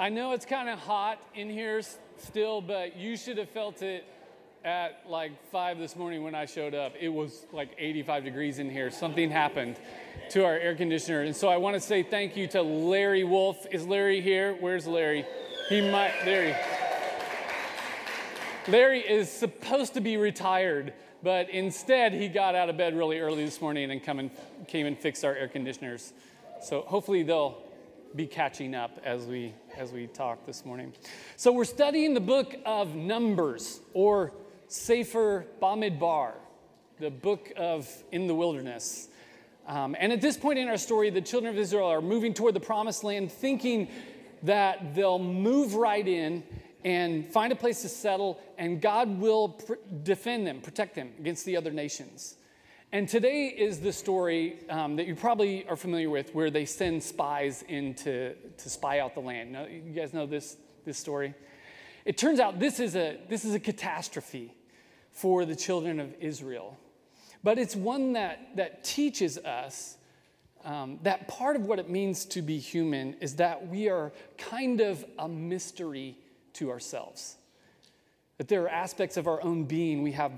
I know it's kind of hot in here still, but you should have felt it at like five this morning when I showed up. It was like 85 degrees in here. Something happened to our air conditioner. And so I want to say thank you to Larry Wolf. Is Larry here? Where's Larry? He might, Larry. Larry is supposed to be retired, but instead he got out of bed really early this morning and come and, came and fixed our air conditioners. So hopefully they'll be catching up as we as we talk this morning. So we're studying the book of Numbers or Sefer Bamidbar, the book of in the wilderness. Um, and at this point in our story, the children of Israel are moving toward the promised land, thinking that they'll move right in and find a place to settle, and God will pr- defend them, protect them against the other nations. And today is the story um, that you probably are familiar with, where they send spies in to, to spy out the land. Now, you guys know this, this story? It turns out this is, a, this is a catastrophe for the children of Israel. But it's one that, that teaches us um, that part of what it means to be human is that we are kind of a mystery to ourselves. That there are aspects of our own being we have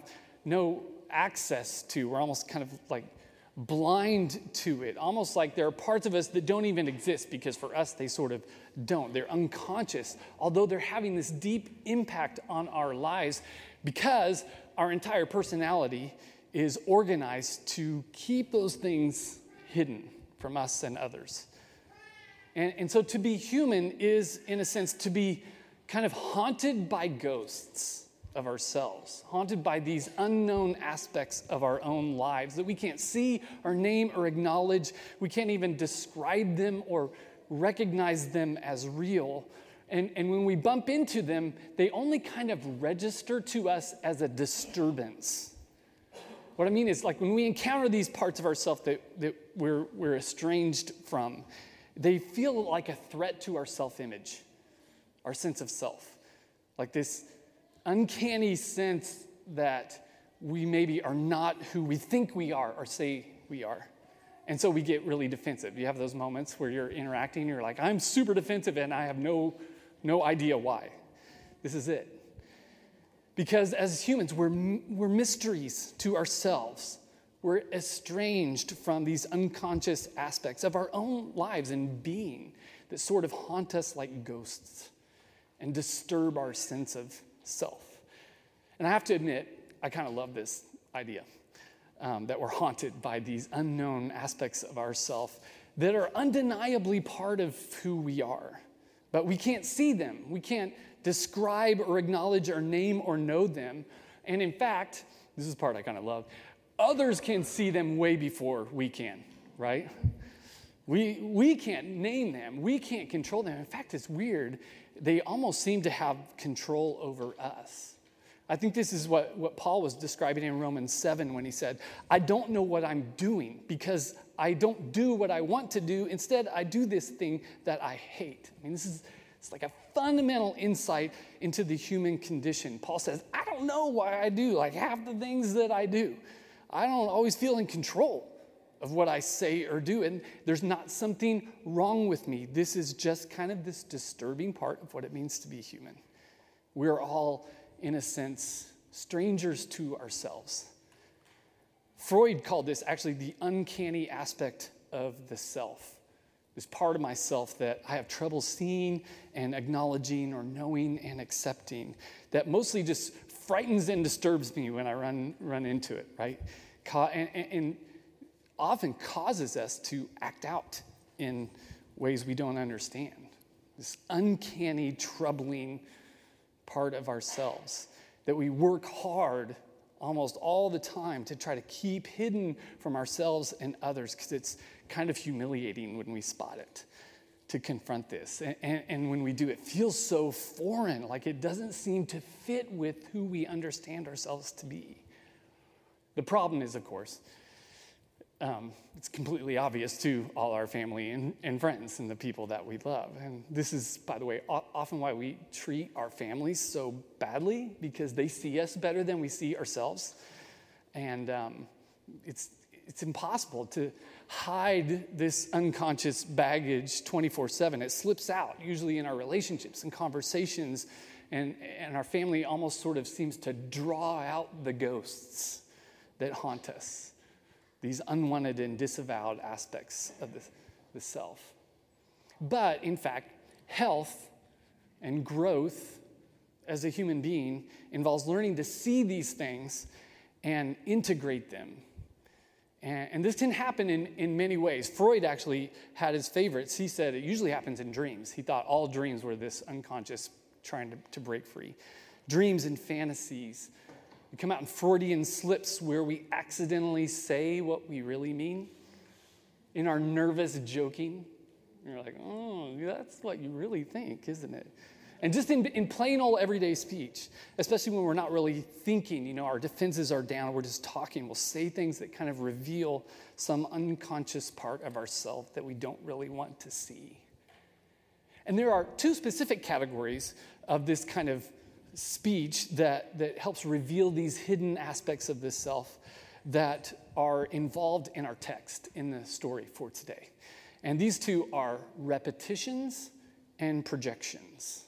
no access to. We're almost kind of like blind to it, almost like there are parts of us that don't even exist because for us they sort of don't. They're unconscious, although they're having this deep impact on our lives because our entire personality is organized to keep those things hidden from us and others. And, and so to be human is, in a sense, to be kind of haunted by ghosts of ourselves, haunted by these unknown aspects of our own lives that we can't see or name or acknowledge. We can't even describe them or recognize them as real. And, and when we bump into them, they only kind of register to us as a disturbance. What I mean is, like when we encounter these parts of ourselves that, that we're, we're estranged from, they feel like a threat to our self image, our sense of self. Like this uncanny sense that we maybe are not who we think we are or say we are. And so we get really defensive. You have those moments where you're interacting, you're like, I'm super defensive and I have no, no idea why. This is it. Because as humans, we're, we're mysteries to ourselves. We're estranged from these unconscious aspects of our own lives and being that sort of haunt us like ghosts and disturb our sense of self. And I have to admit, I kind of love this idea um, that we're haunted by these unknown aspects of ourself that are undeniably part of who we are, but we can't see them. We can't describe or acknowledge or name or know them. And in fact, this is part I kind of love. Others can see them way before we can, right? We, we can't name them. We can't control them. In fact, it's weird. They almost seem to have control over us. I think this is what, what Paul was describing in Romans 7 when he said, I don't know what I'm doing because I don't do what I want to do. Instead, I do this thing that I hate. I mean, this is it's like a fundamental insight into the human condition. Paul says, I don't know why I do like half the things that I do. I don't always feel in control of what I say or do. And there's not something wrong with me. This is just kind of this disturbing part of what it means to be human. We're all, in a sense, strangers to ourselves. Freud called this actually the uncanny aspect of the self. This part of myself that I have trouble seeing and acknowledging or knowing and accepting that mostly just frightens and disturbs me when I run, run into it, right? And, and often causes us to act out in ways we don't understand. This uncanny, troubling part of ourselves that we work hard almost all the time to try to keep hidden from ourselves and others because it's kind of humiliating when we spot it to confront this. And, and, and, when we do, it feels so foreign, like it doesn't seem to fit with who we understand ourselves to be. The problem is, of course, um, it's completely obvious to all our family and, and, friends and the people that we love. And this is, by the way, often why we treat our families so badly because they see us better than we see ourselves. And um, it's, it's impossible to hide this unconscious baggage 24 7. It slips out, usually in our relationships and conversations, and, and our family almost sort of seems to draw out the ghosts that haunt us, these unwanted and disavowed aspects of the, the self. But in fact, health and growth as a human being involves learning to see these things and integrate them. And, and, this can happen in, in many ways. Freud actually had his favorites. He said it usually happens in dreams. He thought all dreams were this unconscious trying to, to break free. Dreams and fantasies. We come out in Freudian slips where we accidentally say what we really mean in our nervous joking. You're like, oh, that's what you really think, isn't it? And just in, in plain old everyday speech, especially when we're not really thinking, you know, our defenses are down, we're just talking, we'll say things that kind of reveal some unconscious part of ourselves that we don't really want to see. And there are two specific categories of this kind of speech that, that helps reveal these hidden aspects of this self that are involved in our text in the story for today. And these two are repetitions and projections.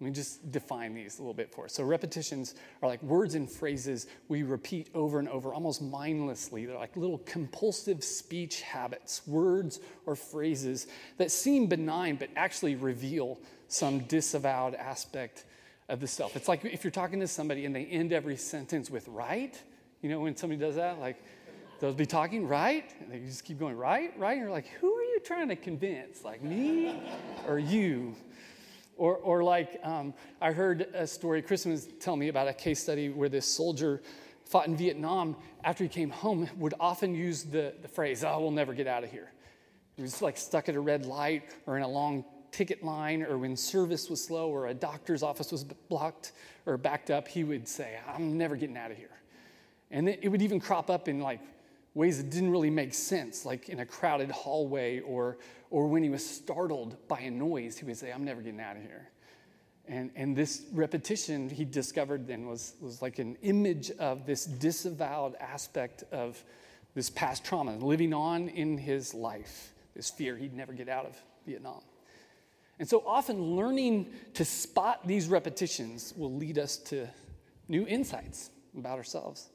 Let me just define these a little bit for us. So, repetitions are like words and phrases we repeat over and over, almost mindlessly. They're like little compulsive speech habits, words or phrases that seem benign but actually reveal some disavowed aspect of the self. It's like if you're talking to somebody and they end every sentence with right. You know, when somebody does that, like they'll be talking right, and they just keep going right, right. And you're like, who are you trying to convince? Like me or you? Or, or like, um, I heard a story, Kristen was telling me about a case study where this soldier fought in Vietnam. After he came home, would often use the, the phrase, oh, we'll never get out of here. He was like stuck at a red light or in a long ticket line or when service was slow or a doctor's office was blocked or backed up, he would say, I'm never getting out of here. And it would even crop up in like ways that didn't really make sense, like in a crowded hallway or, or when he was startled by a noise, he would say, I'm never getting out of here. And, and this repetition he discovered then was, was like an image of this disavowed aspect of this past trauma, living on in his life, this fear he'd never get out of Vietnam. And so often learning to spot these repetitions will lead us to new insights about ourselves.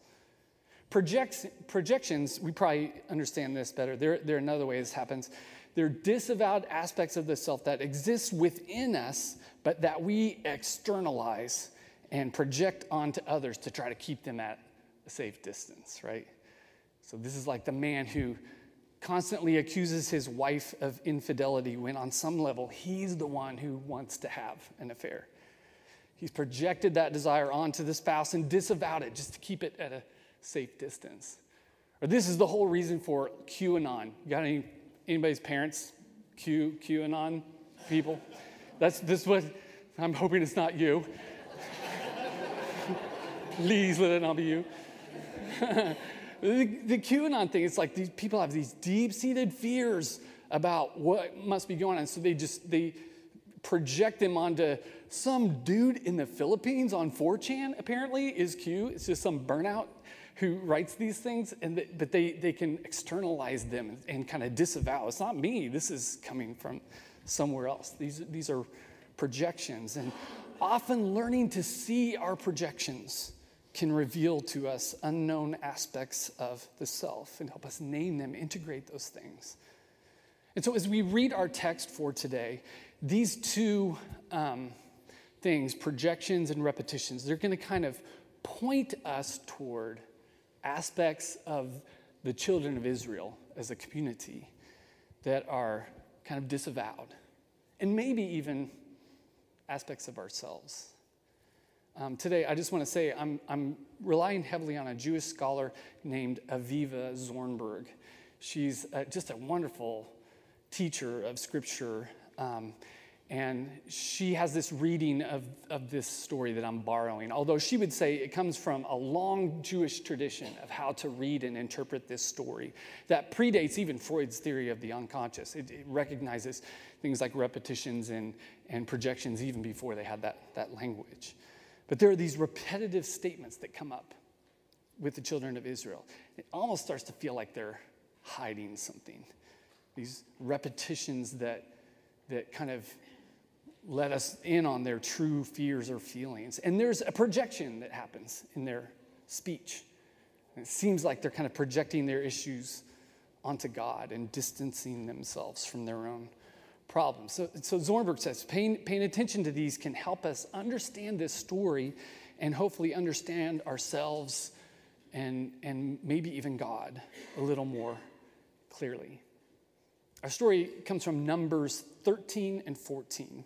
Projects, projections, we probably understand this better. There, there are another way this happens. They're disavowed aspects of the self that exist within us, but that we externalize and project onto others to try to keep them at a safe distance, right? So, this is like the man who constantly accuses his wife of infidelity when, on some level, he's the one who wants to have an affair. He's projected that desire onto the spouse and disavowed it just to keep it at a safe distance. Or this is the whole reason for QAnon. You got any anybody's parents Q QAnon people? That's this what I'm hoping it's not you. Please let it not be you. the, the QAnon thing, it's like these people have these deep-seated fears about what must be going on. So they just they project them onto some dude in the Philippines on 4chan, apparently, is Q. It's just some burnout who writes these things, and the, but they, they can externalize them and, and kind of disavow. It's not me, this is coming from somewhere else. These, these are projections. And often learning to see our projections can reveal to us unknown aspects of the self and help us name them, integrate those things. And so, as we read our text for today, these two um, things, projections and repetitions, they're going to kind of point us toward aspects of the children of Israel as a community that are kind of disavowed, and maybe even aspects of ourselves. Um, today, I just want to say I'm, I'm relying heavily on a Jewish scholar named Avivah Zornberg. She's uh, just a wonderful teacher of scripture. Um, and she has this reading of, of this story that I'm borrowing, although she would say it comes from a long Jewish tradition of how to read and interpret this story that predates even Freud's theory of the unconscious. It, it recognizes things like repetitions and, and projections even before they had that, that language. But there are these repetitive statements that come up with the children of Israel. It almost starts to feel like they're hiding something. These repetitions that, that kind of let us in on their true fears or feelings. And there's a projection that happens in their speech. it seems like they're kind of projecting their issues onto God and distancing themselves from their own problems. So, so Zornberg says paying, paying attention to these can help us understand this story and hopefully understand ourselves and, and maybe even God a little more clearly. Our story comes from Numbers 13 and 14,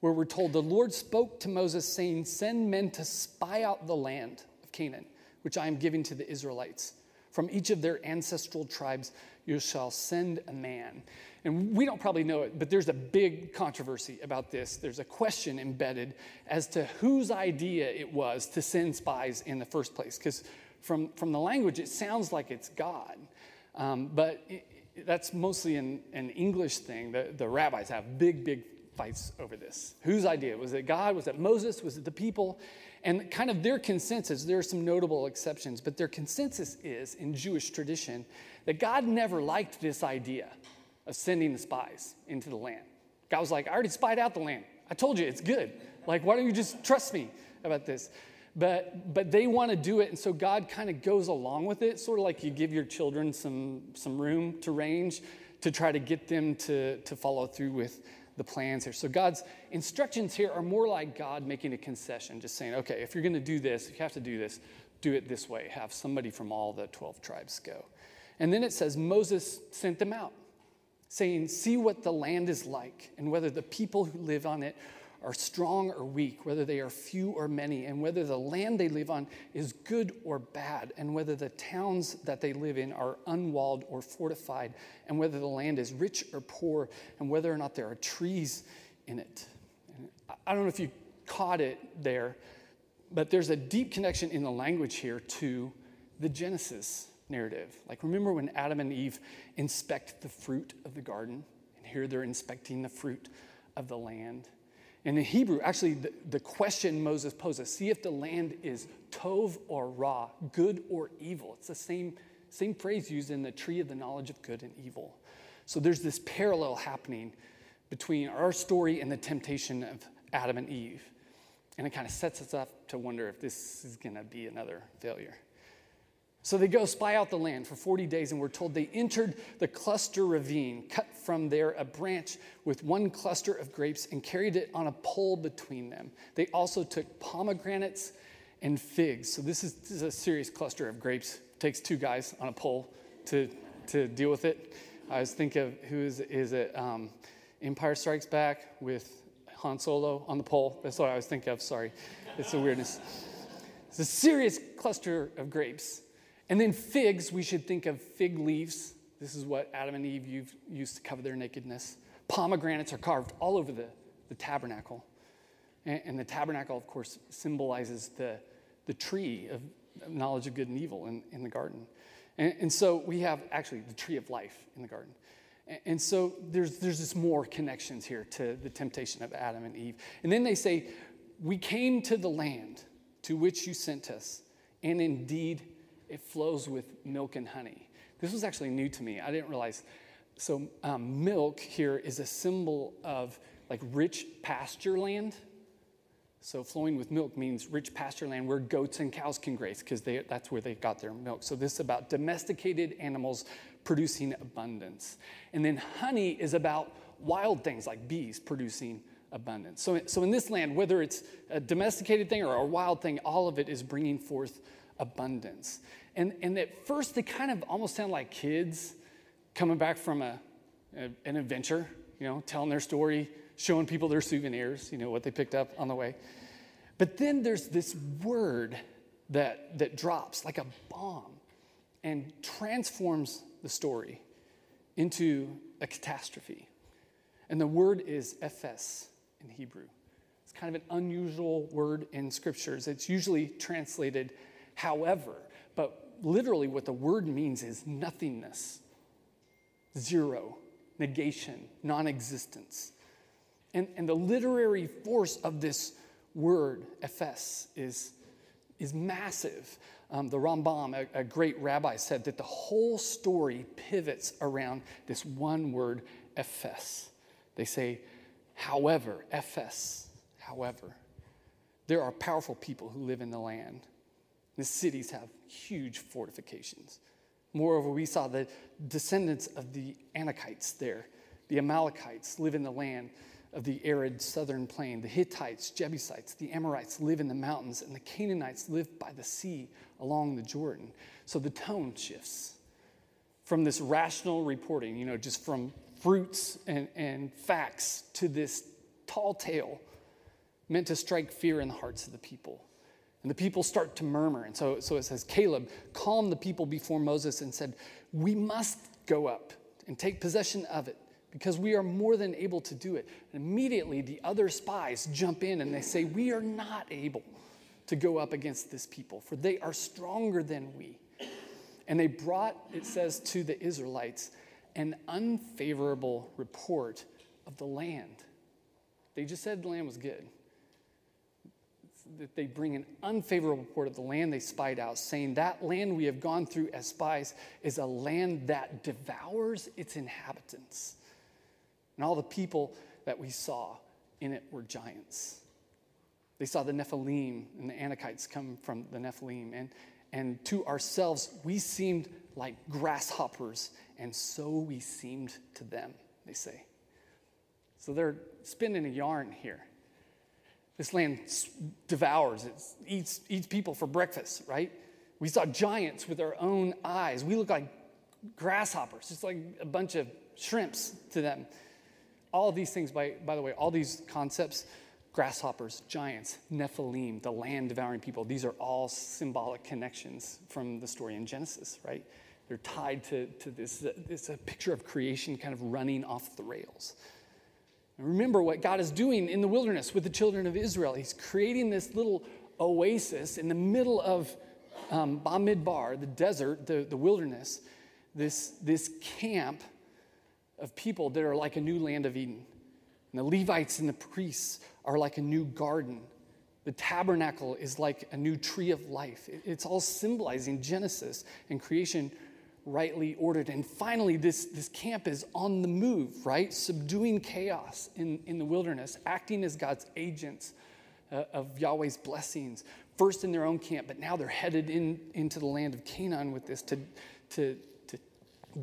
where we're told the Lord spoke to Moses, saying, Send men to spy out the land of Canaan, which I am giving to the Israelites. From each of their ancestral tribes, you shall send a man. And we don't probably know it, but there's a big controversy about this. There's a question embedded as to whose idea it was to send spies in the first place. Because from, from the language, it sounds like it's God. Um, but it, that's mostly an, an English thing. The, the rabbis have big, big fights over this. Whose idea? Was it God? Was it Moses? Was it the people? And kind of their consensus, there are some notable exceptions, but their consensus is in Jewish tradition that God never liked this idea of sending the spies into the land. God was like, I already spied out the land. I told you it's good. Like, why don't you just trust me about this? But, but they want to do it, and so God kind of goes along with it, sort of like you give your children some, some room to range to try to get them to, to follow through with the plans here. So God's instructions here are more like God making a concession, just saying, okay, if you're going to do this, if you have to do this, do it this way. Have somebody from all the 12 tribes go. And then it says Moses sent them out saying, See what the land is like, and whether the people who live on it are strong or weak, whether they are few or many, and whether the land they live on is good or bad, and whether the towns that they live in are unwalled or fortified, and whether the land is rich or poor, and whether or not there are trees in it. And I don't know if you caught it there, but there's a deep connection in the language here to the Genesis narrative. Like, remember when Adam and Eve inspect the fruit of the garden? And here they're inspecting the fruit of the land. And in Hebrew, actually, the, the question Moses poses see if the land is tov or ra, good or evil. It's the same, same phrase used in the tree of the knowledge of good and evil. So there's this parallel happening between our story and the temptation of Adam and Eve. And it kind of sets us up to wonder if this is going to be another failure. So they go spy out the land for 40 days, and we're told they entered the cluster ravine, cut from there a branch with one cluster of grapes, and carried it on a pole between them. They also took pomegranates and figs. So this is, this is a serious cluster of grapes. It takes two guys on a pole to, to deal with it. I was thinking of who is, is it? Um, Empire Strikes Back with Han Solo on the pole. That's what I was thinking of. Sorry, it's a weirdness. It's a serious cluster of grapes. And then figs, we should think of fig leaves. This is what Adam and Eve used to cover their nakedness. Pomegranates are carved all over the, the tabernacle. And, and the tabernacle, of course, symbolizes the, the tree of knowledge of good and evil in, in the garden. And, and, so we have actually the tree of life in the garden. And, so there's, there's just more connections here to the temptation of Adam and Eve. And then they say, We came to the land to which you sent us, and indeed it flows with milk and honey. This was actually new to me. I didn't realize. So, um, milk here is a symbol of like rich pasture land. So, flowing with milk means rich pasture land where goats and cows can graze because that's where they got their milk. So, this is about domesticated animals producing abundance. And then, honey is about wild things like bees producing abundance. So, so in this land, whether it's a domesticated thing or a wild thing, all of it is bringing forth abundance. And, and at first, they kind of almost sound like kids coming back from a, a, an adventure, you know, telling their story, showing people their souvenirs, you know, what they picked up on the way. But then there's this word that, that drops like a bomb and transforms the story into a catastrophe. And the word is efes in Hebrew. It's kind of an unusual word in scriptures. It's usually translated however, but literally what the word means is nothingness, zero, negation, non existence. And, and the literary force of this word, efes, is, is massive. um, the Rambam, a, a great rabbi, said that the whole story pivots around this one word, efes. They say, however, efes, however. There are powerful people who live in the land. The cities have huge fortifications. Moreover, we saw the descendants of the Anakites there. The Amalekites live in the land of the arid southern plain. The Hittites, Jebusites, the Amorites live in the mountains, and the Canaanites live by the sea along the Jordan. So the tone shifts from this rational reporting, you know, just from fruits and, and facts to this tall tale meant to strike fear in the hearts of the people. And the people start to murmur. And so, so it says, Caleb calmed the people before Moses and said, We must go up and take possession of it because we are more than able to do it. And immediately the other spies jump in and they say, We are not able to go up against this people, for they are stronger than we. And they brought, it says, to the Israelites an unfavorable report of the land. They just said the land was good. That they bring an unfavorable report of the land they spied out, saying, That land we have gone through as spies is a land that devours its inhabitants. And all the people that we saw in it were giants. They saw the Nephilim and the Anakites come from the Nephilim. And, and to ourselves, we seemed like grasshoppers, and so we seemed to them, they say. So they're spinning a yarn here. This land devours, it eats, eats people for breakfast, right? We saw giants with our own eyes. We look like grasshoppers, just like a bunch of shrimps to them. All of these things, by, by the way, all these concepts grasshoppers, giants, Nephilim, the land devouring people. These are all symbolic connections from the story in Genesis, right? They're tied to, to this, this a picture of creation kind of running off the rails. Remember what God is doing in the wilderness with the children of Israel. He's creating this little oasis in the middle of um, Bamidbar, the desert, the, the wilderness, this, this camp of people that are like a new land of Eden. And the Levites and the priests are like a new garden. The tabernacle is like a new tree of life. It's all symbolizing Genesis and creation rightly ordered. And finally, this, this camp is on the move, right? Subduing chaos in, in the wilderness, acting as God's agents uh, of Yahweh's blessings, first in their own camp, but now they're headed in, into the land of Canaan with this to, to, to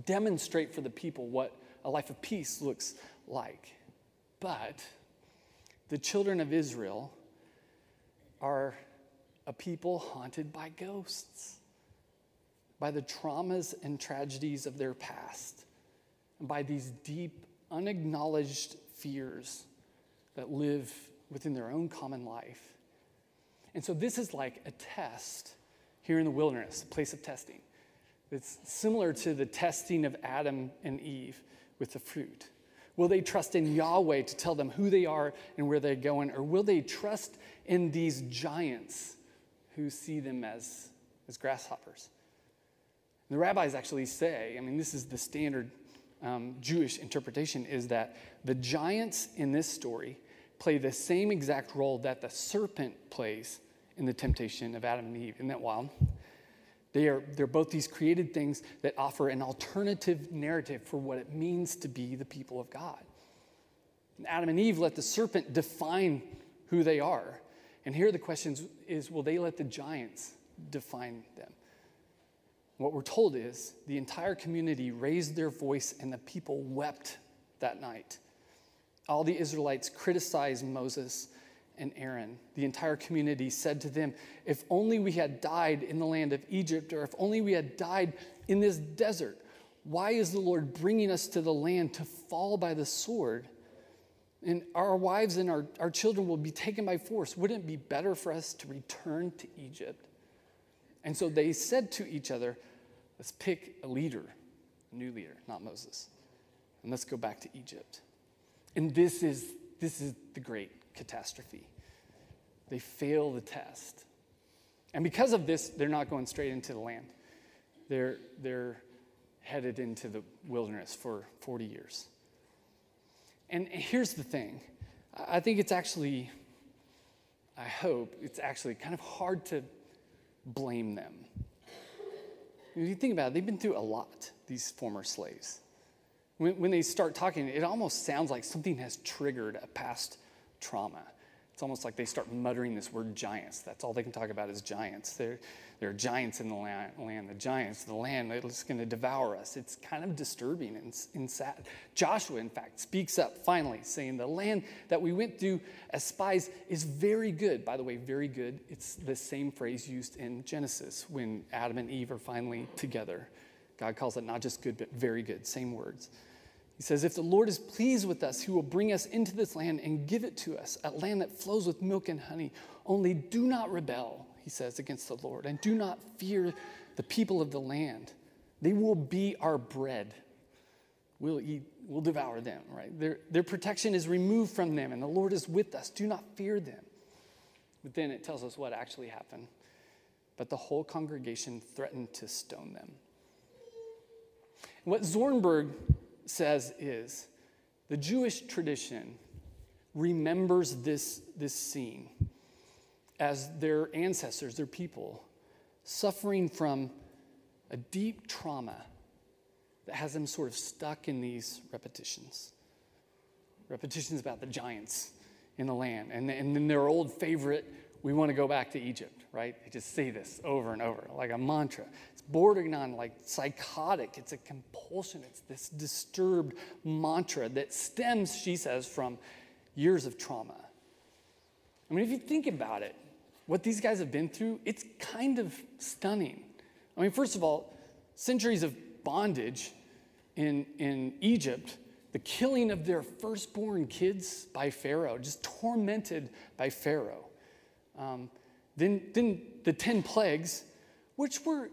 demonstrate for the people what a life of peace looks like. But the children of Israel are a people haunted by ghosts, by the traumas and tragedies of their past, and by these deep, unacknowledged fears that live within their own common life. And so, this is like a test here in the wilderness, a place of testing. It's similar to the testing of Adam and Eve with the fruit. Will they trust in Yahweh to tell them who they are and where they're going? Or will they trust in these giants who see them as, as grasshoppers? The rabbis actually say, I mean, this is the standard um, Jewish interpretation, is that the giants in this story play the same exact role that the serpent plays in the temptation of Adam and Eve. Isn't that wild? They are, they're both these created things that offer an alternative narrative for what it means to be the people of God. And Adam and Eve let the serpent define who they are. And here the question is will they let the giants define them? What we're told is the entire community raised their voice and the people wept that night. All the Israelites criticized Moses and Aaron. The entire community said to them, If only we had died in the land of Egypt, or if only we had died in this desert. Why is the Lord bringing us to the land to fall by the sword? And our wives and our, our children will be taken by force. Wouldn't it be better for us to return to Egypt? And so they said to each other, Let's pick a leader, a new leader, not Moses, and let's go back to Egypt. And this is, this is the great catastrophe. They fail the test. And because of this, they're not going straight into the land. They're, they're headed into the wilderness for 40 years. And here's the thing I think it's actually, I hope, it's actually kind of hard to blame them. If you think about it, they've been through a lot, these former slaves. When, when they start talking, it almost sounds like something has triggered a past trauma. It's almost like they start muttering this word giants. That's all they can talk about is giants. There, there are giants in the land, land the giants, the land that's going to devour us. It's kind of disturbing and, and sad. Joshua, in fact, speaks up finally, saying, The land that we went through as spies is very good. By the way, very good. It's the same phrase used in Genesis when Adam and Eve are finally together. God calls it not just good, but very good. Same words. He says, If the Lord is pleased with us, he will bring us into this land and give it to us, a land that flows with milk and honey. Only do not rebel, he says, against the Lord, and do not fear the people of the land. They will be our bread. We'll eat, we'll devour them, right? Their, their protection is removed from them, and the Lord is with us. Do not fear them. But then it tells us what actually happened. But the whole congregation threatened to stone them. What Zornberg says is the Jewish tradition remembers this, this scene as their ancestors, their people, suffering from a deep trauma that has them sort of stuck in these repetitions. Repetitions about the giants in the land. And, and then their old favorite, we want to go back to Egypt, right? They just say this over and over, like a mantra It's bordering on like psychotic. It's a compulsion. It's this disturbed mantra that stems, she says, from years of trauma. I mean, if you think about it, what these guys have been through, it's kind of stunning. I mean, first of all, centuries of bondage in, in Egypt, the killing of their firstborn kids by Pharaoh, just tormented by Pharaoh. Um, then, then the 10 plagues, which were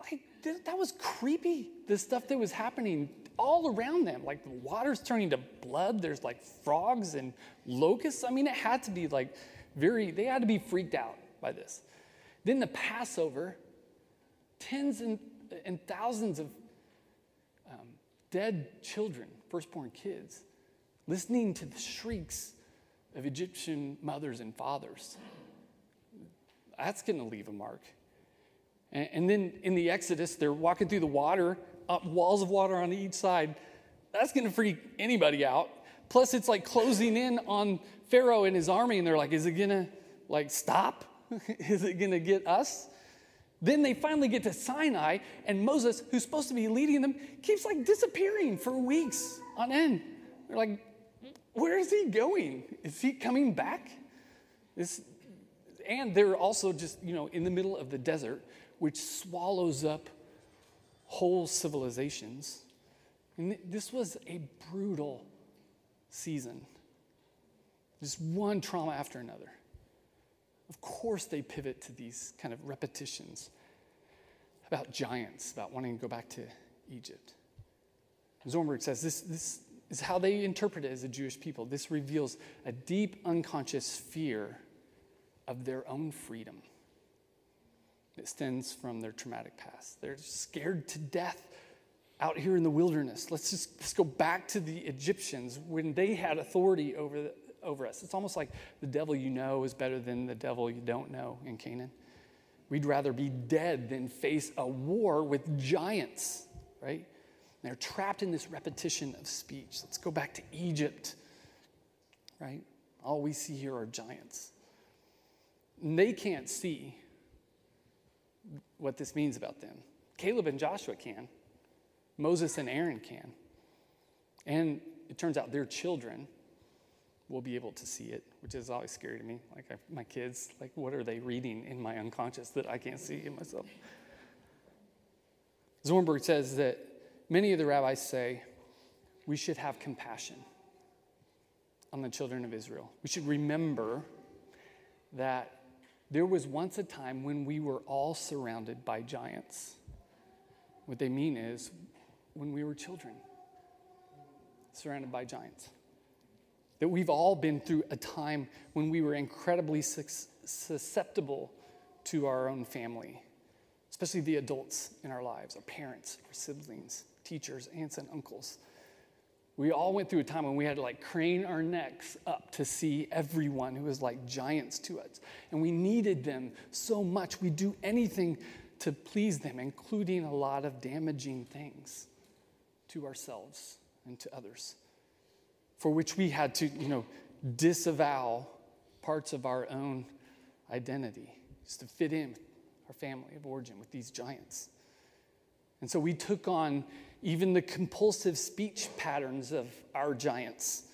like that was creepy, the stuff that was happening all around them. Like the water's turning to blood, there's like frogs and locusts. I mean, it had to be like very, they had to be freaked out by this. Then the Passover, tens and, and thousands of um, dead children, firstborn kids, listening to the shrieks of Egyptian mothers and fathers. That's going to leave a mark. And, and then in the Exodus, they're walking through the water, up walls of water on each side. That's going to freak anybody out. Plus, it's like closing in on Pharaoh and his army, and they're like, is it going to like stop? is it going to get us? Then they finally get to Sinai, and Moses, who's supposed to be leading them, keeps like disappearing for weeks on end. They're like, where is he going? Is he coming back? This, and they're also just, you know, in the middle of the desert which swallows up whole civilizations. And this was a brutal season. Just one trauma after another. Of course, they pivot to these kind of repetitions about giants, about wanting to go back to Egypt. Zornberg says this, this is how they interpret it as a Jewish people. This reveals a deep unconscious fear of their own freedom. It stems from their traumatic past. They're scared to death out here in the wilderness. Let's just let's go back to the Egyptians when they had authority over, the, over us. It's almost like the devil you know is better than the devil you don't know in Canaan. We'd rather be dead than face a war with giants, right? And they're trapped in this repetition of speech. Let's go back to Egypt, right? All we see here are giants. And they can't see what this means about them. Caleb and Joshua can, Moses and Aaron can. And it turns out their children will be able to see it, which is always scary to me. Like I, my kids, like what are they reading in my unconscious that I can't see in myself? Zornberg says that many of the rabbis say we should have compassion on the children of Israel. We should remember that there was once a time when we were all surrounded by giants. What they mean is when we were children, surrounded by giants. That we've all been through a time when we were incredibly susceptible to our own family, especially the adults in our lives, our parents, our siblings, teachers, aunts, and uncles. We all went through a time when we had to like crane our necks up to see everyone who was like giants to us. And we needed them so much. We'd do anything to please them, including a lot of damaging things to ourselves and to others, for which we had to, you know, disavow parts of our own identity just to fit in our family of origin with these giants. And so we took on even the compulsive speech patterns of our giants.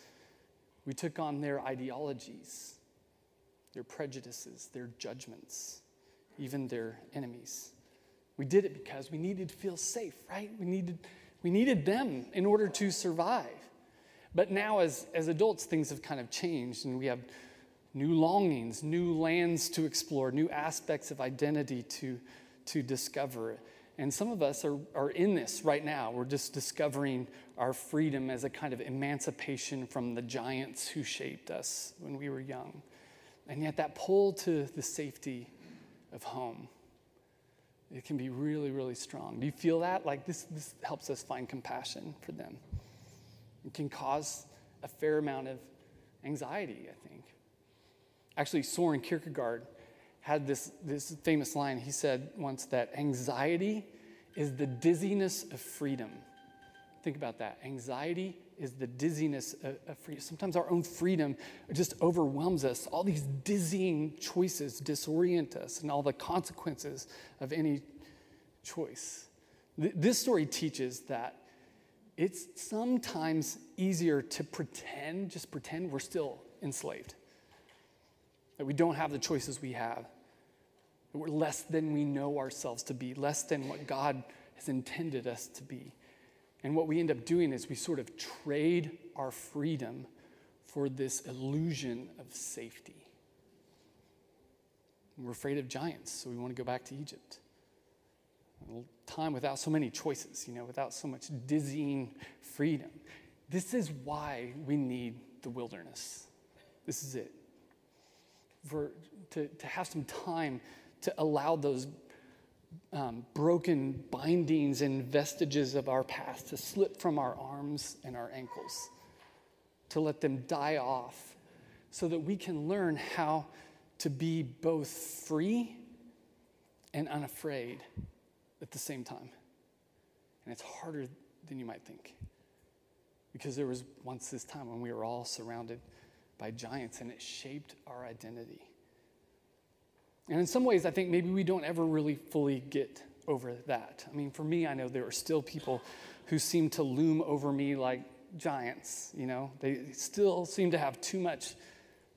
We took on their ideologies, their prejudices, their judgments, even their enemies. We did it because we needed to feel safe, right? We needed, we needed them in order to survive. But now, as, as adults, things have kind of changed, and we have new longings, new lands to explore, new aspects of identity to, to discover. And some of us are, are in this right now. We're just discovering our freedom as a kind of emancipation from the giants who shaped us when we were young. And yet, that pull to the safety of home, it can be really, really strong. Do you feel that? Like this, this helps us find compassion for them. It can cause a fair amount of anxiety, I think. Actually, Soren Kierkegaard had this, this famous line. He said once that anxiety is the dizziness of freedom. Think about that. Anxiety is the dizziness of, of freedom. Sometimes our own freedom just overwhelms us. All these dizzying choices disorient us, and all the consequences of any choice. Th- this story teaches that it's sometimes easier to pretend, just pretend we're still enslaved that we don't have the choices we have, that we're less than we know ourselves to be, less than what God has intended us to be. And what we end up doing is we sort of trade our freedom for this illusion of safety. We're afraid of giants, so we want to go back to Egypt. A time without so many choices, you know, without so much dizzying freedom. This is why we need the wilderness. This is it for, to, to have some time to allow those um, broken bindings and vestiges of our past to slip from our arms and our ankles, to let them die off, so that we can learn how to be both free and unafraid at the same time. And it's harder than you might think. Because there was once this time when we were all surrounded by giants, and it shaped our identity. And in some ways, I think maybe we don't ever really fully get over that. I mean, for me, I know there are still people who seem to loom over me like giants, you know? They still seem to have too much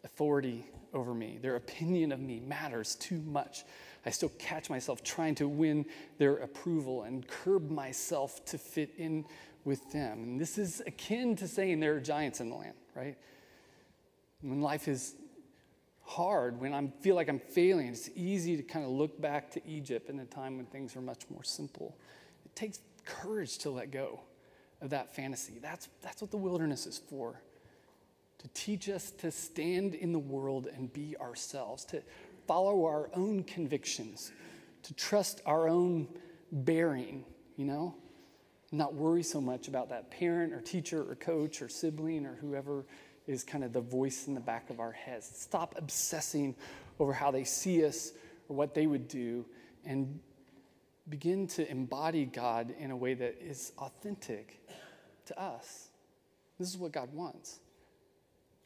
authority over me. Their opinion of me matters too much. I still catch myself trying to win their approval and curb myself to fit in with them. And this is akin to saying there are giants in the land, right? When life is hard, when I feel like I'm failing, it's easy to kind of look back to Egypt in a time when things are much more simple. It takes courage to let go of that fantasy. That's, that's what the wilderness is for to teach us to stand in the world and be ourselves, to follow our own convictions, to trust our own bearing, you know? Not worry so much about that parent or teacher or coach or sibling or whoever is kind of the voice in the back of our heads. Stop obsessing over how they see us or what they would do and begin to embody God in a way that is authentic to us. This is what God wants.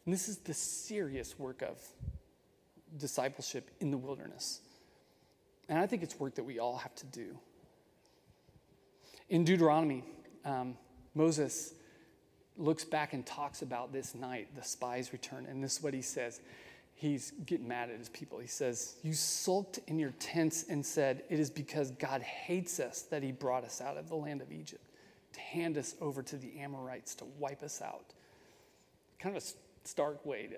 And this is the serious work of discipleship in the wilderness. And I think it's work that we all have to do. In Deuteronomy, um, Moses looks back and talks about this night, the spies return, and this is what he says. He's getting mad at his people. He says, You sulked in your tents and said, It is because God hates us that he brought us out of the land of Egypt to hand us over to the Amorites to wipe us out. Kind of a stark way to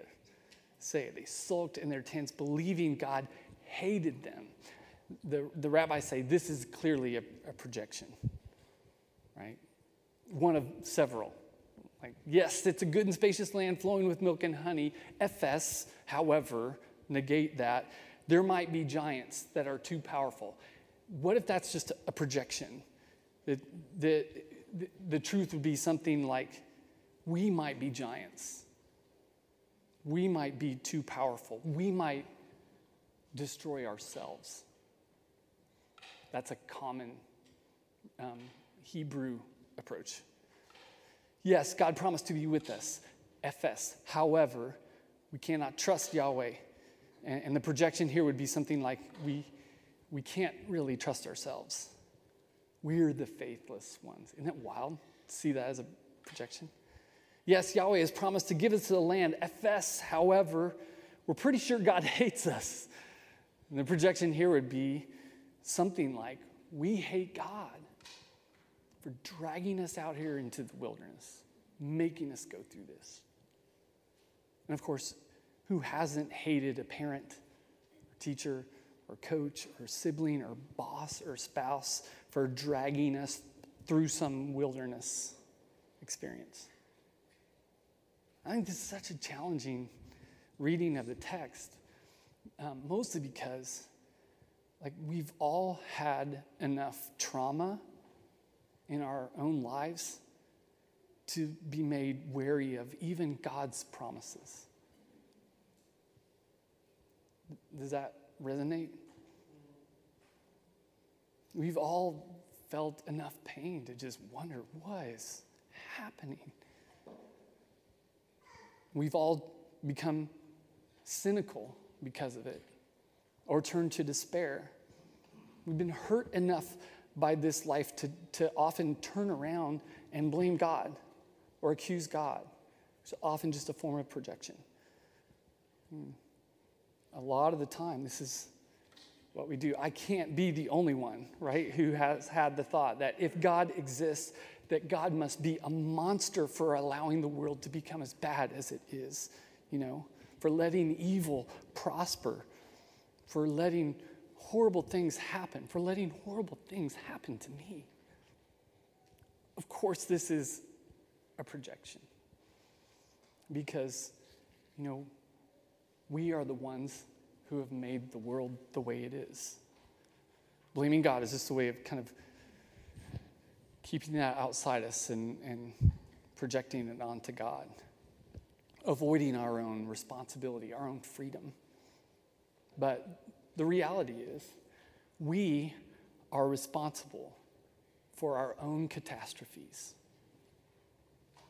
say it. They sulked in their tents, believing God hated them. The, the rabbis say this is clearly a, a projection, right? One of several like, yes, it's a good and spacious land flowing with milk and honey. Efes, however, negate that. There might be giants that are too powerful. What if that's just a projection? That the, the, the truth would be something like we might be giants. We might be too powerful. We might destroy ourselves. That's a common um, Hebrew approach. Yes, God promised to be with us. Efes. However, we cannot trust Yahweh. And, and the projection here would be something like we, we can't really trust ourselves. We're the faithless ones. Isn't it wild? See that as a projection? Yes, Yahweh has promised to give us the land. Efes, however, we're pretty sure God hates us. And the projection here would be something like we hate God for dragging us out here into the wilderness, making us go through this. And of course, who hasn't hated a parent, or teacher, or coach, or sibling, or boss, or spouse for dragging us through some wilderness experience? I think this is such a challenging reading of the text, um, mostly because like we've all had enough trauma in our own lives to be made wary of even God's promises. Does that resonate? We've all felt enough pain to just wonder what is happening. We've all become cynical because of it or turned to despair. We've been hurt enough by this life to, to often turn around and blame God or accuse God. It's often just a form of projection. Hmm. A lot of the time, this is what we do. I can't be the only one, right, who has had the thought that if God exists, that God must be a monster for allowing the world to become as bad as it is, you know, for letting evil prosper, for letting horrible things happen, for letting horrible things happen to me. Of course, this is a projection because, you know, we are the ones who have made the world the way it is. Blaming God is just a way of kind of keeping that outside us and, and projecting it onto God, avoiding our own responsibility, our own freedom. But the reality is, we are responsible for our own catastrophes.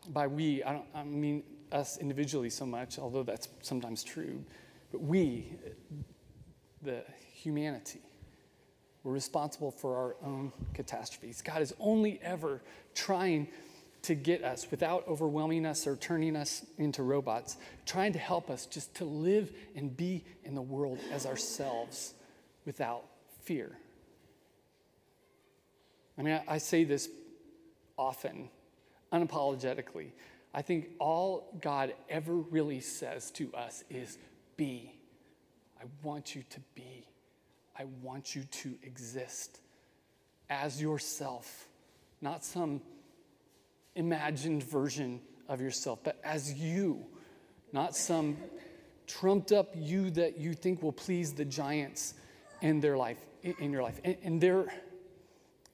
By we, I don't I mean us individually so much, although that's sometimes true, but we, the humanity, we're responsible for our own catastrophes. God is only ever trying to get us without overwhelming us or turning us into robots, trying to help us just to live and be in the world as ourselves without fear. I mean, I, I say this often, unapologetically. I think all God ever really says to us is be. I want you to be. I want you to exist as yourself, not some imagined version of yourself, but as you, not some trumped up you that you think will please the giants in their life, in your life. And, and there,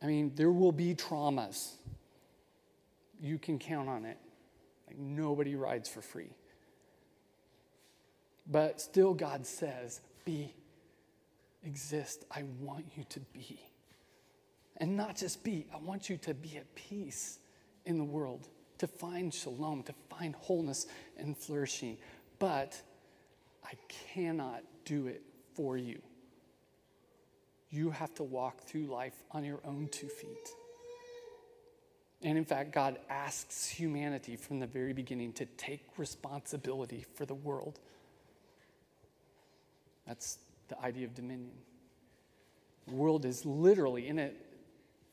I mean, there will be traumas. You can count on it. Like nobody rides for free. But still, God says, be, exist. I want you to be. And not just be, I want you to be at peace in the world, to find shalom, to find wholeness and flourishing. But I cannot do it for you. You have to walk through life on your own two feet. And in fact, God asks humanity from the very beginning to take responsibility for the world. That's the idea of dominion. The world is literally, in a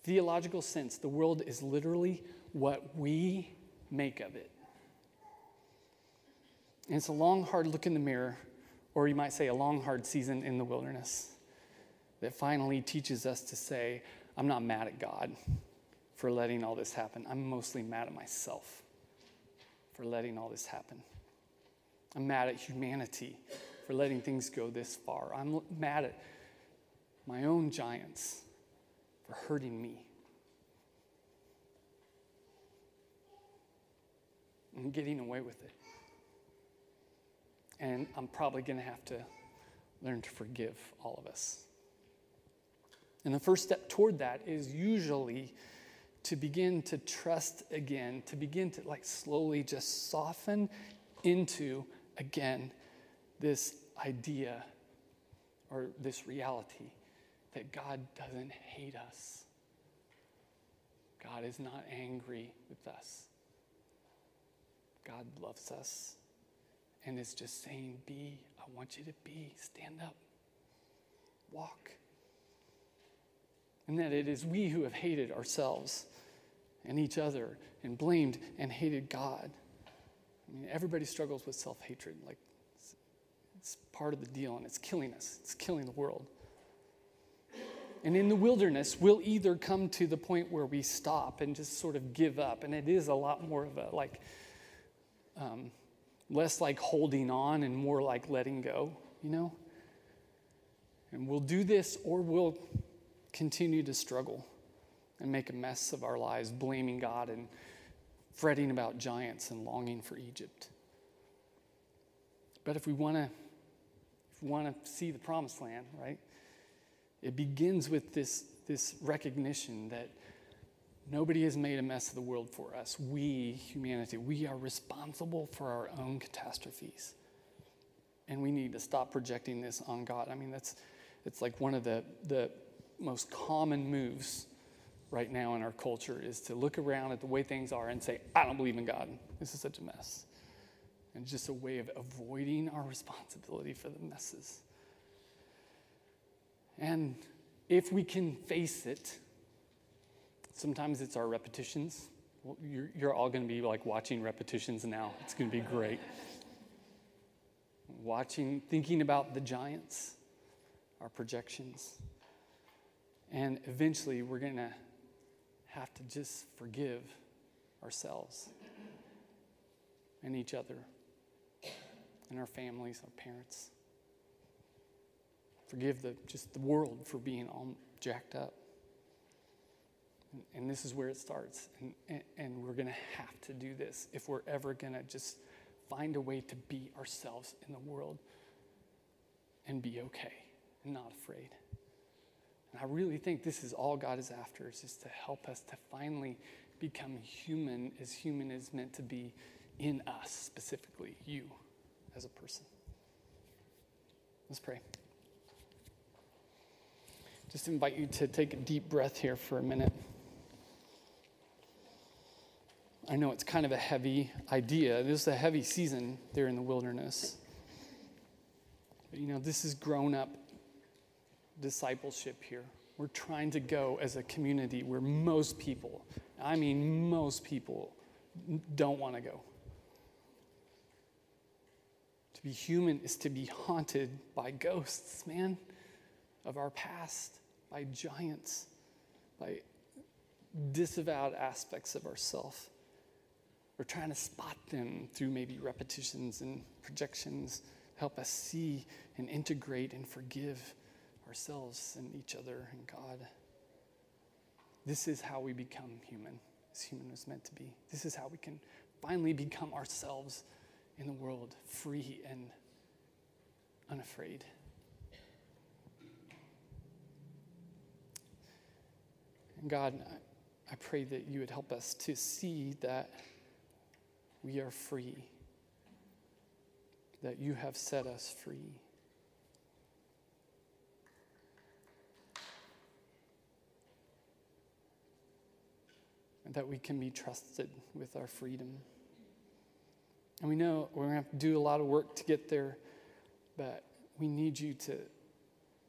theological sense, the world is literally what we make of it. And it's a long, hard look in the mirror, or you might say a long, hard season in the wilderness that finally teaches us to say, I'm not mad at God for letting all this happen. I'm mostly mad at myself for letting all this happen. I'm mad at humanity for letting things go this far. I'm mad at my own giants for hurting me. And getting away with it. And I'm probably going to have to learn to forgive all of us. And the first step toward that is usually to begin to trust again, to begin to like slowly just soften into again this idea or this reality that God doesn't hate us. God is not angry with us. God loves us and is just saying, Be, I want you to be, stand up, walk. And that it is we who have hated ourselves and each other and blamed and hated God. I mean, everybody struggles with self hatred. Like, it's, it's part of the deal, and it's killing us, it's killing the world. And in the wilderness, we'll either come to the point where we stop and just sort of give up. And it is a lot more of a like, um, less like holding on and more like letting go, you know? And we'll do this or we'll continue to struggle and make a mess of our lives, blaming God and fretting about giants and longing for Egypt. But if we want to if we want to see the promised land, right? It begins with this, this recognition that nobody has made a mess of the world for us. We, humanity, we are responsible for our own catastrophes. And we need to stop projecting this on God. I mean, that's it's like one of the, the most common moves right now in our culture is to look around at the way things are and say, I don't believe in God. This is such a mess. And just a way of avoiding our responsibility for the messes. And if we can face it, sometimes it's our repetitions. Well, you're, you're all going to be like watching repetitions now. It's going to be great. watching, thinking about the giants, our projections. And eventually, we're going to have to just forgive ourselves and each other and our families, our parents. Forgive the, just the world for being all jacked up. And, this is where it starts. And, and, and we're going to have to do this if we're ever going to just find a way to be ourselves in the world and be okay and not afraid. And I really think this is all God is after, is just to help us to finally become human as human is meant to be in us, specifically you as a person. Let's pray just invite you to take a deep breath here for a minute. I know it's kind of a heavy idea. This is a heavy season there in the wilderness. But you know, this is grown up discipleship here. We're trying to go as a community where most people, I mean, most people, don't want to go. To be human is to be haunted by ghosts, man, of our past by giants, by disavowed aspects of ourself. We're trying to spot them through maybe repetitions and projections, help us see and integrate and forgive ourselves and each other and God. This is how we become human, as human was meant to be. This is how we can finally become ourselves in the world, free and unafraid. God, I pray that you would help us to see that we are free, that you have set us free. And that we can be trusted with our freedom. And we know we're going to have to do a lot of work to get there, but we need you to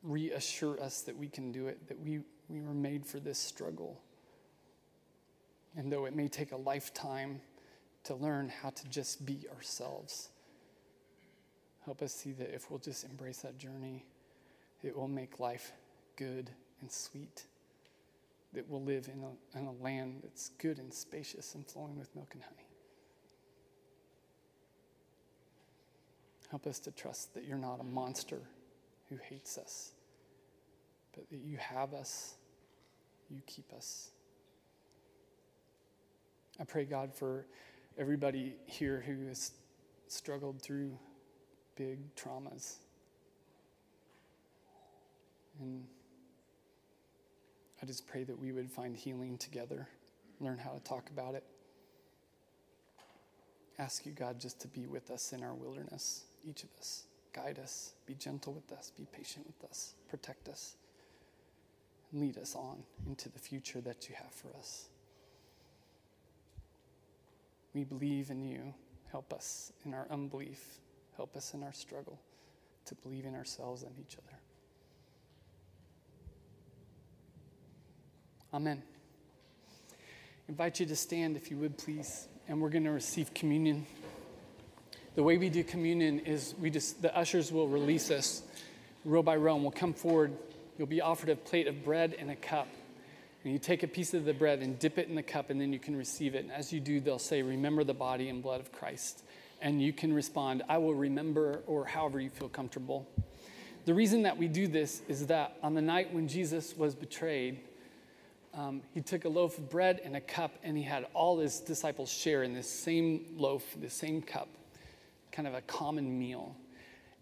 reassure us that we can do it, that we we were made for this struggle. And though it may take a lifetime to learn how to just be ourselves, help us see that if we'll just embrace that journey, it will make life good and sweet. That we'll live in a, in a land that's good and spacious and flowing with milk and honey. Help us to trust that you're not a monster who hates us but that you have us, you keep us. I pray, God, for everybody here who has struggled through big traumas. And I just pray that we would find healing together, learn how to talk about it. Ask you, God, just to be with us in our wilderness, each of us. Guide us, be gentle with us, be patient with us, protect us, and lead us on into the future that you have for us. We believe in you. Help us in our unbelief. Help us in our struggle to believe in ourselves and each other. Amen. I invite you to stand if you would please, and we're going to receive communion. The way we do communion is we just the ushers will release us row by row and we'll come forward. You'll be offered a plate of bread and a cup. And you take a piece of the bread and dip it in the cup, and then you can receive it. And as you do, they'll say, Remember the body and blood of Christ. And you can respond, I will remember, or however you feel comfortable. The reason that we do this is that on the night when Jesus was betrayed, um, he took a loaf of bread and a cup, and he had all his disciples share in this same loaf, the same cup, kind of a common meal.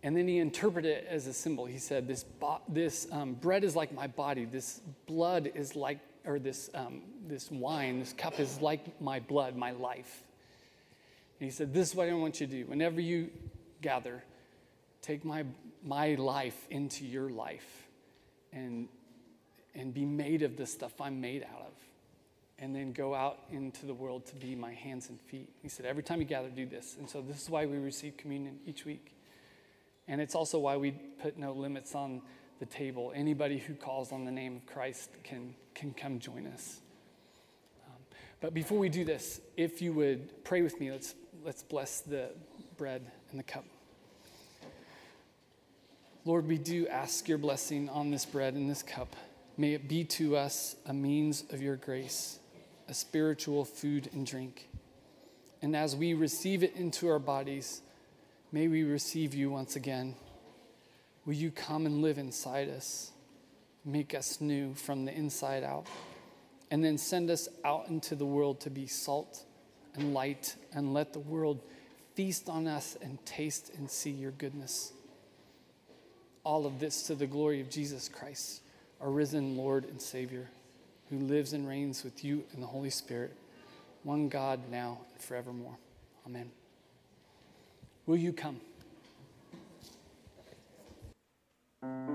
And then he interpreted it as a symbol. He said, This, bo- this um, bread is like my body, this blood is like, or this, um, this wine, this cup is like my blood, my life. And he said, This is what I want you to do. Whenever you gather, take my, my life into your life and and be made of the stuff I'm made out of. And then go out into the world to be my hands and feet. He said, every time you gather, do this. And so this is why we receive communion each week. And it's also why we put no limits on the table. Anybody who calls on the name of Christ can, can come join us. Um, but before we do this, if you would pray with me, let's, let's bless the bread and the cup. Lord, we do ask your blessing on this bread and this cup. May it be to us a means of your grace, a spiritual food and drink. And as we receive it into our bodies, may we receive you once again. Will you come and live inside us, make us new from the inside out, and then send us out into the world to be salt and light, and let the world feast on us and taste and see your goodness. All of this to the glory of Jesus Christ our risen Lord and Savior, who lives and reigns with you in the Holy Spirit, one God now and forevermore. Amen. Will you come? Thank you.